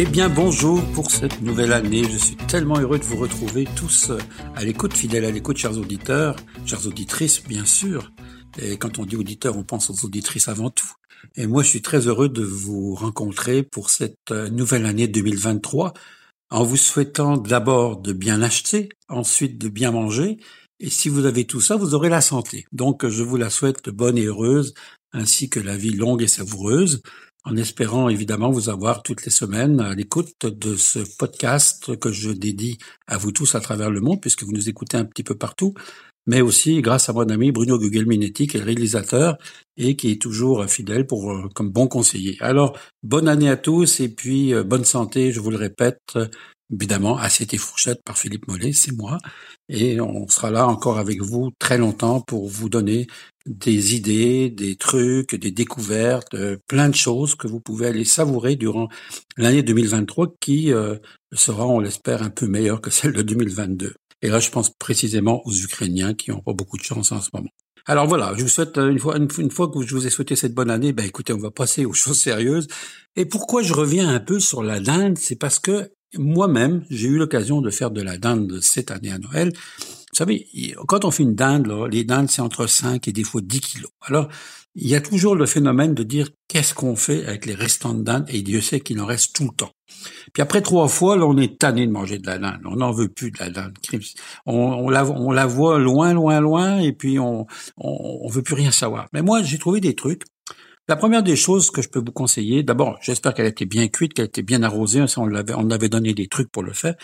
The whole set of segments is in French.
Eh bien, bonjour pour cette nouvelle année. Je suis tellement heureux de vous retrouver tous euh, à l'écoute, fidèles à l'écoute, chers auditeurs, chères auditrices, bien sûr. Et quand on dit auditeurs, on pense aux auditrices avant tout. Et moi, je suis très heureux de vous rencontrer pour cette euh, nouvelle année 2023 en vous souhaitant d'abord de bien acheter, ensuite de bien manger. Et si vous avez tout ça, vous aurez la santé. Donc, je vous la souhaite bonne et heureuse, ainsi que la vie longue et savoureuse en espérant évidemment vous avoir toutes les semaines à l'écoute de ce podcast que je dédie à vous tous à travers le monde, puisque vous nous écoutez un petit peu partout, mais aussi grâce à mon ami Bruno Gugelminetti, qui est le réalisateur et qui est toujours fidèle pour euh, comme bon conseiller. Alors, bonne année à tous et puis euh, bonne santé, je vous le répète, évidemment, Assiette et Fourchette par Philippe Mollet, c'est moi. Et on sera là encore avec vous très longtemps pour vous donner des idées, des trucs, des découvertes, euh, plein de choses que vous pouvez aller savourer durant l'année 2023 qui euh, sera, on l'espère, un peu meilleure que celle de 2022. Et là, je pense précisément aux Ukrainiens qui n'ont pas beaucoup de chance en ce moment. Alors voilà, je vous souhaite euh, une fois, une, fois que je vous ai souhaité cette bonne année, ben écoutez, on va passer aux choses sérieuses. Et pourquoi je reviens un peu sur la dinde, c'est parce que moi-même, j'ai eu l'occasion de faire de la dinde cette année à Noël. Vous savez, quand on fait une dinde, les dindes, c'est entre 5 et des fois 10 kilos. Alors, il y a toujours le phénomène de dire qu'est-ce qu'on fait avec les restants de dinde, et Dieu sait qu'il en reste tout le temps. Puis après trois fois, là, on est tanné de manger de la dinde. On n'en veut plus de la dinde. On, la voit loin, loin, loin, et puis on, on, on veut plus rien savoir. Mais moi, j'ai trouvé des trucs la première des choses que je peux vous conseiller, d'abord, j'espère qu'elle a été bien cuite, qu'elle a été bien arrosée, on on avait donné des trucs pour le faire.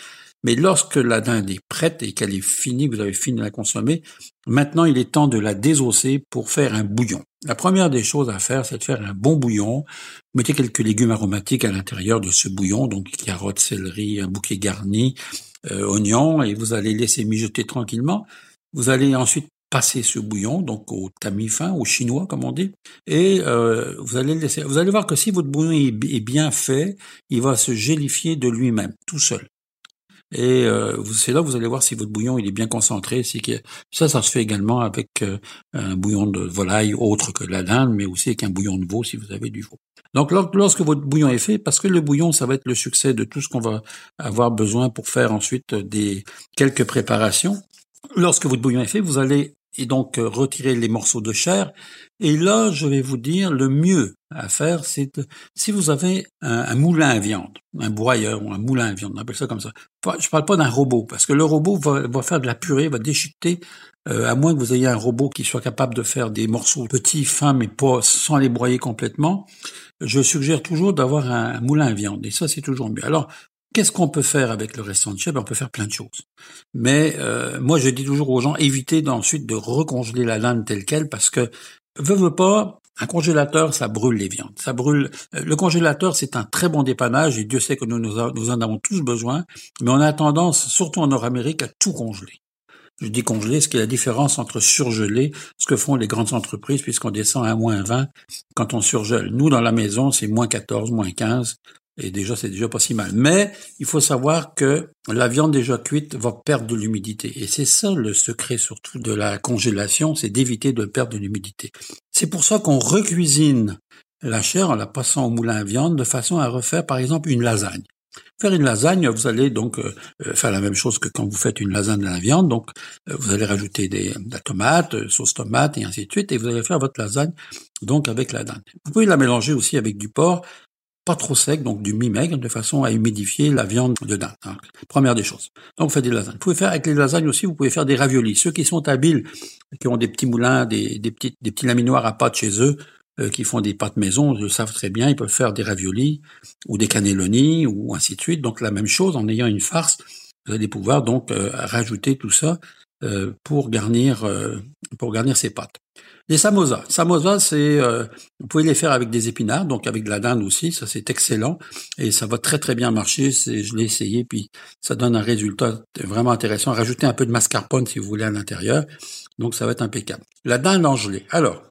Mais lorsque la dinde est prête et qu'elle est finie, vous avez fini de la consommer, maintenant il est temps de la désosser pour faire un bouillon. La première des choses à faire, c'est de faire un bon bouillon. Mettez quelques légumes aromatiques à l'intérieur de ce bouillon, donc carottes, céleri, un bouquet garni, euh, oignons, et vous allez laisser mijoter tranquillement. Vous allez ensuite passer ce bouillon, donc au tamis fin, au chinois comme on dit, et euh, vous allez laisser. Vous allez voir que si votre bouillon est, bien fait, il va se gélifier de lui-même, tout seul. Et euh, c'est là que vous allez voir si votre bouillon il est bien concentré. Ça, ça se fait également avec euh, un bouillon de volaille autre que la dinde, mais aussi avec un bouillon de veau si vous avez du veau. Donc lorsque votre bouillon est fait, parce que le bouillon, ça va être le succès de tout ce qu'on va avoir besoin pour faire ensuite des quelques préparations. Lorsque votre bouillon est fait, vous allez et donc euh, retirer les morceaux de chair. Et là, je vais vous dire, le mieux à faire, c'est si vous avez un, moulin à viande, un broyeur ou un moulin à viande, on appelle ça comme ça. Je parle pas d'un robot, parce que le robot va, faire de la purée, va déchiqueter, euh, à moins que vous ayez un robot qui soit capable de faire des morceaux petits, fins, mais pas sans les broyer complètement. Je suggère toujours d'avoir un, moulin à viande, et ça, c'est toujours mieux. Alors, Qu'est-ce qu'on peut faire avec le restant de chèvre On peut faire plein de choses. Mais euh, moi, je dis toujours aux gens, évitez ensuite de recongeler la dinde telle qu'elle, parce que, veut, veut pas, un congélateur, ça brûle les viandes. Ça brûle. Euh, le congélateur, c'est un très bon dépannage, et Dieu sait que nous, nous, en avons tous besoin, mais on a tendance, surtout en Nord-Amérique, à tout congeler. Je dis congeler, ce qui est la différence entre surgeler, ce que font les grandes entreprises, puisqu'on descend à moins 20 quand on surgèle. Nous, dans la maison, c'est moins 14, moins 15. Et déjà, c'est déjà pas si mal. Mais il faut savoir que la viande déjà cuite va perdre de l'humidité. Et c'est ça le secret surtout de la congélation, c'est d'éviter de perdre de l'humidité. C'est pour ça qu'on recuisine la chair en la passant au moulin à viande de façon à refaire par exemple une lasagne. Faire une lasagne, vous allez donc euh, faire la même chose que quand vous faites une lasagne de la viande. Donc, euh, vous allez rajouter des, de la tomate, euh, sauce tomate et ainsi de suite, et vous allez faire votre lasagne donc avec la dinde. Vous pouvez la mélanger aussi avec du porc pas trop sec, donc du mi-maigre, de façon à humidifier la viande de dinde. Hein. première des choses. Donc, vous faites des lasagnes. Vous pouvez faire avec les lasagnes aussi, vous pouvez faire des raviolis. Ceux qui sont habiles, qui ont des petits moulins, des, petits, des petits laminoirs à pâte chez eux, euh, qui font des pâtes maison, le savent très bien, ils peuvent faire des raviolis ou des cannelloni ou ainsi de suite. Donc, la même chose, en ayant une farce, vous allez pouvoir donc euh, rajouter tout ça euh, pour garnir pour garnir ces pâtes. Les samosas. Samosas, c'est, euh, vous pouvez les faire avec des épinards, donc avec de la dinde aussi, ça c'est excellent et ça va très très bien marcher. C'est, je l'ai essayé, puis ça donne un résultat vraiment intéressant. Rajoutez un peu de mascarpone si vous voulez à l'intérieur, donc ça va être impeccable. La dinde en gelée. Alors,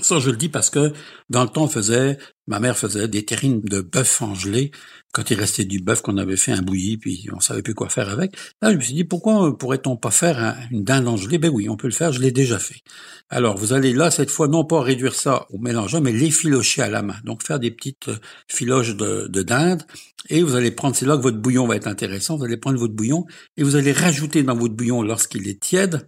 Ça, je le dis parce que dans le temps, on faisait, ma mère faisait des terrines de bœuf en gelée quand il restait du bœuf qu'on avait fait un bouilli, puis on savait plus quoi faire avec. Là, je me suis dit, pourquoi pourrait-on pas faire une dinde en gelée? Ben oui, on peut le faire, je l'ai déjà fait. Alors, vous allez là, cette fois, non pas réduire ça au mélange, mais l'effilocher à la main. Donc, faire des petites euh, filoches de, de dinde, et vous allez prendre, c'est là que votre bouillon va être intéressant, vous allez prendre votre bouillon, et vous allez rajouter dans votre bouillon, lorsqu'il est tiède,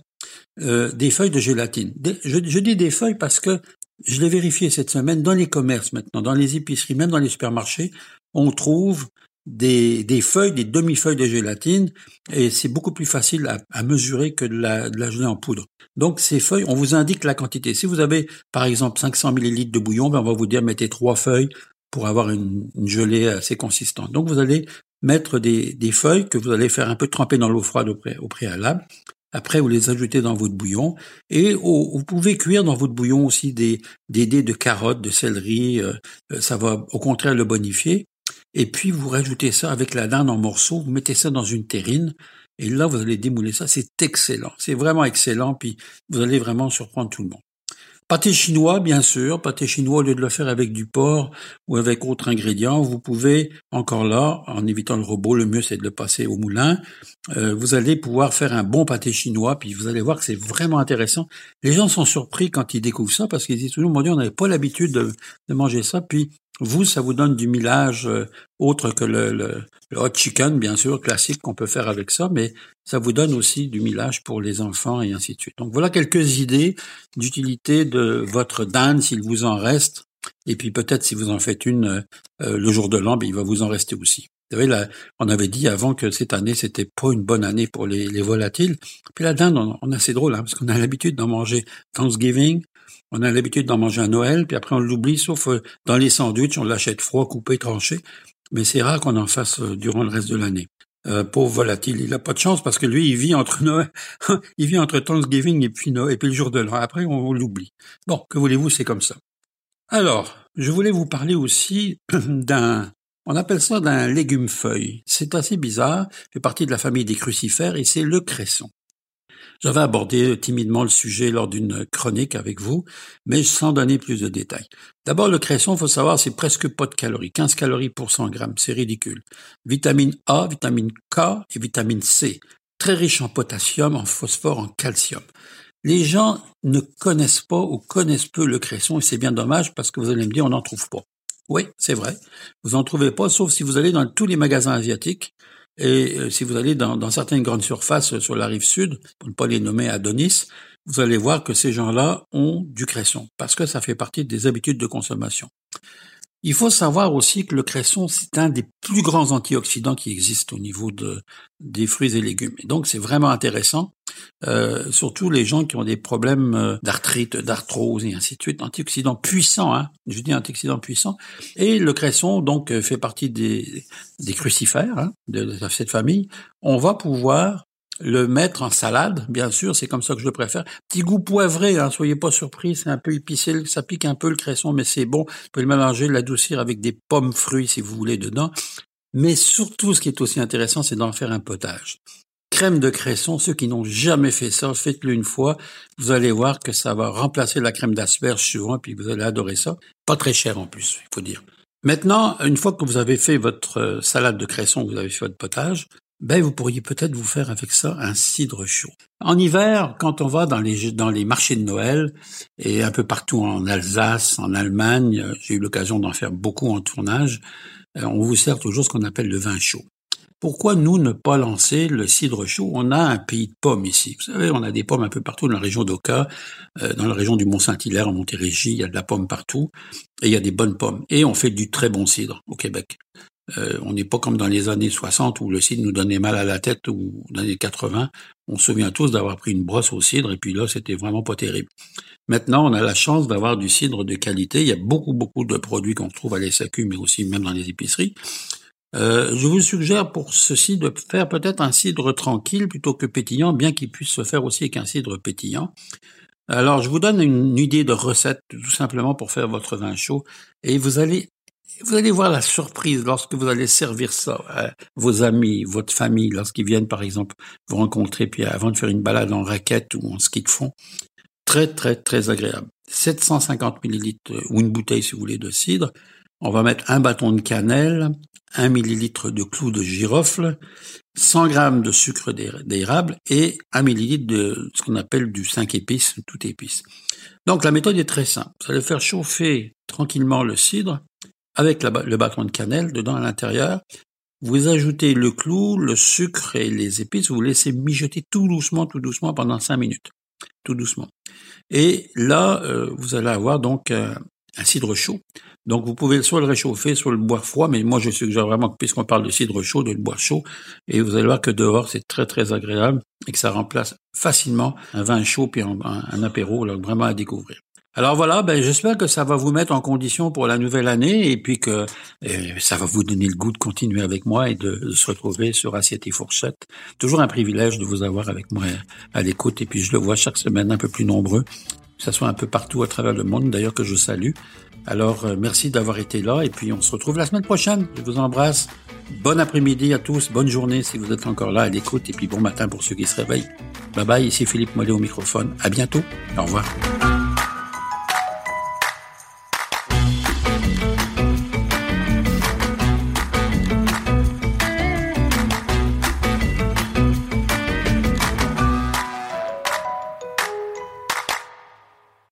euh, des feuilles de gélatine. je, dis des feuilles parce que je l'ai vérifié cette semaine dans les commerces maintenant, dans les épiceries, même dans les supermarchés, on trouve des, feuilles, des demi-feuilles de gélatine, et c'est beaucoup plus facile à, mesurer que de la, de gelée en poudre. Donc ces feuilles, on vous indique la quantité. Si vous avez par exemple 500 millilitres de bouillon, ben on va vous dire mettez trois feuilles pour avoir une, gelée assez consistante. Donc vous allez mettre des, feuilles que vous allez faire un peu tremper dans l'eau froide au préalable. Après, vous les ajoutez dans votre bouillon et vous pouvez cuire dans votre bouillon aussi des, des dés de carottes, de céleri. Euh, ça va au contraire le bonifier. Et puis vous rajoutez ça avec la dinde en morceaux. Vous mettez ça dans une terrine et là vous allez démouler ça. C'est excellent. C'est vraiment excellent. Puis vous allez vraiment surprendre tout le monde. Pâté chinois, bien sûr. Pâté chinois, au lieu de le faire avec du porc ou avec autres ingrédients, vous pouvez, encore là, en évitant le robot, le mieux c'est de le passer au moulin. Euh, vous allez pouvoir faire un bon pâté chinois, puis vous allez voir que c'est vraiment intéressant. Les gens sont surpris quand ils découvrent ça parce qu'ils disent toujours, mon Dieu, on n'avait pas l'habitude de, de, manger ça. Puis vous, ça vous donne du millage euh, autre que le, hot chicken, bien sûr, classique qu'on peut faire avec ça, mais ça vous donne aussi du millage pour les enfants et ainsi de suite. Donc voilà quelques idées d'utilité de votre dinde s'il vous en reste. Et puis peut-être si vous en faites une euh, le jour de l'an, ben, il va vous en rester aussi. Vous savez, là, on avait dit avant que cette année, c'était pas une bonne année pour les, les volatiles. Puis la dinde, on, a assez drôle, hein, parce qu'on a l'habitude d'en manger Thanksgiving, on a l'habitude d'en manger à Noël, puis après on l'oublie, sauf euh, dans les sandwichs, on l'achète froid, coupé, tranché. Mais c'est rare qu'on en fasse euh, durant le reste de l'année. Euh, pauvre volatile, il a pas de chance parce que lui, il vit entre Noël, il vit entre Thanksgiving et puis Noël, et puis le jour de l'an. Après, on, l'oublie. Bon, que voulez-vous, c'est comme ça. Alors, je voulais vous parler aussi d'un, on appelle ça d'un légume feuille. C'est assez bizarre, fait partie de la famille des crucifères et c'est le cresson. J'avais abordé timidement le sujet lors d'une chronique avec vous, mais sans donner plus de détails. D'abord, le cresson, faut savoir, c'est presque pas de calories, 15 calories pour 100 grammes, c'est ridicule. Vitamine A, vitamine K et vitamine C, très riche en potassium, en phosphore, en calcium. Les gens ne connaissent pas ou connaissent peu le cresson et c'est bien dommage parce que vous allez me dire on n'en trouve pas. Oui, c'est vrai. Vous n'en trouvez pas, sauf si vous allez dans tous les magasins asiatiques et euh, si vous allez dans, dans, certaines grandes surfaces sur la rive sud, pour ne pas les nommer Adonis, vous allez voir que ces gens-là ont du cresson, parce que ça fait partie des habitudes de consommation. Il faut savoir aussi que le cresson, c'est un des plus grands antioxydants qui existent au niveau de, des fruits et légumes. Et donc, c'est vraiment intéressant, euh, surtout les gens qui ont des problèmes euh, d'arthrite, d'arthrose et ainsi de suite. Antioxydants puissants, hein, je dis antioxydants puissants. Et le cresson, donc, euh, fait partie des, des crucifères hein, de, de cette famille. On va pouvoir le mettre en salade, bien sûr, c'est comme ça que je le préfère. Petit goût poivré, hein, soyez pas surpris, c'est un peu épicé, ça pique un peu le cresson, mais c'est bon. Vous pouvez le mélanger, l'adoucir avec des pommes fruits si vous voulez dedans. Mais surtout, ce qui est aussi intéressant, c'est d'en faire un potage. Crème de cresson, ceux qui n'ont jamais fait ça, faites-le une fois. Vous allez voir que ça va remplacer la crème d'asperge souvent, puis vous allez adorer ça. Pas très cher en plus, il faut dire. Maintenant, une fois que vous avez fait votre euh, salade de cresson, vous avez fait votre potage, ben vous pourriez peut-être vous faire avec ça un cidre chaud. En hiver, quand on va dans les marchés de Noël et un peu partout en Alsace, en Allemagne, j'ai eu l'occasion d'en faire beaucoup en tournage, euh, on vous sert toujours ce qu'on appelle le vin chaud. Pourquoi nous ne pas lancer le cidre chaud? On a un pays de pommes ici. Vous savez, on a des pommes un peu partout dans la région d'Oka, euh, dans la région du Mont-Saint-Hilaire, en Montérégie, il y a de la pomme partout, et il y a des bonnes pommes. Et on fait du très bon cidre au Québec. Euh, on n'est pas comme dans les années 60 où le cidre nous donnait mal à la tête ou dans les années 80. On se souvient tous d'avoir pris une brosse au cidre et puis là, c'était vraiment pas terrible. Maintenant, on a la chance d'avoir du cidre de qualité. Il y a beaucoup, beaucoup de produits qu'on trouve à l'SAQ, mais aussi même dans les épiceries. Euh, je vous suggère pour ceci de faire peut-être un cidre tranquille plutôt que pétillant, bien qu'il puisse se faire aussi avec un cidre pétillant. Alors, je vous donne une idée de recette tout simplement pour faire votre vin chaud et vous allez vous allez voir la surprise lorsque vous allez servir ça à vos amis, votre famille, lorsqu'ils viennent par exemple vous rencontrer, puis avant de faire une balade en raquette ou en ski de fond, très très très agréable. 750 millilitres ou une bouteille si vous voulez de cidre. On va mettre un bâton de cannelle, un millilitre de clou de girofle, 100 grammes de sucre d'érable et un millilitre de ce qu'on appelle du 5 épices, tout épice. Donc la méthode est très simple. Vous allez faire chauffer tranquillement le cidre avec le bâton de cannelle dedans à l'intérieur. Vous ajoutez le clou, le sucre et les épices. Vous laissez mijoter tout doucement, tout doucement pendant 5 minutes. Tout doucement. Et là, euh, vous allez avoir donc un cidre chaud. Donc vous pouvez soit le réchauffer, soit le boire froid, mais moi je suggère vraiment puisqu'on parle de cidre chaud, de le boire chaud, et vous allez voir que dehors c'est très très agréable et que ça remplace facilement un vin chaud puis un, un apéro, là, vraiment à découvrir. Alors voilà, ben j'espère que ça va vous mettre en condition pour la nouvelle année et puis que ça va vous donner le goût de continuer avec moi et de, se retrouver sur Assiette et Fourchette. Toujours un privilège de vous avoir avec moi à l'écoute et puis je le vois chaque semaine un peu plus nombreux, que ce soit un peu partout à travers le monde d'ailleurs que je salue. Alors euh, merci d'avoir été là et puis on se retrouve la semaine prochaine. Je vous embrasse. Bon après-midi à tous, bonne journée si vous êtes encore là à l'écoute et puis bon matin pour ceux qui se réveillent. Bye bye, ici Philippe Mollet au microphone. À bientôt. Au revoir.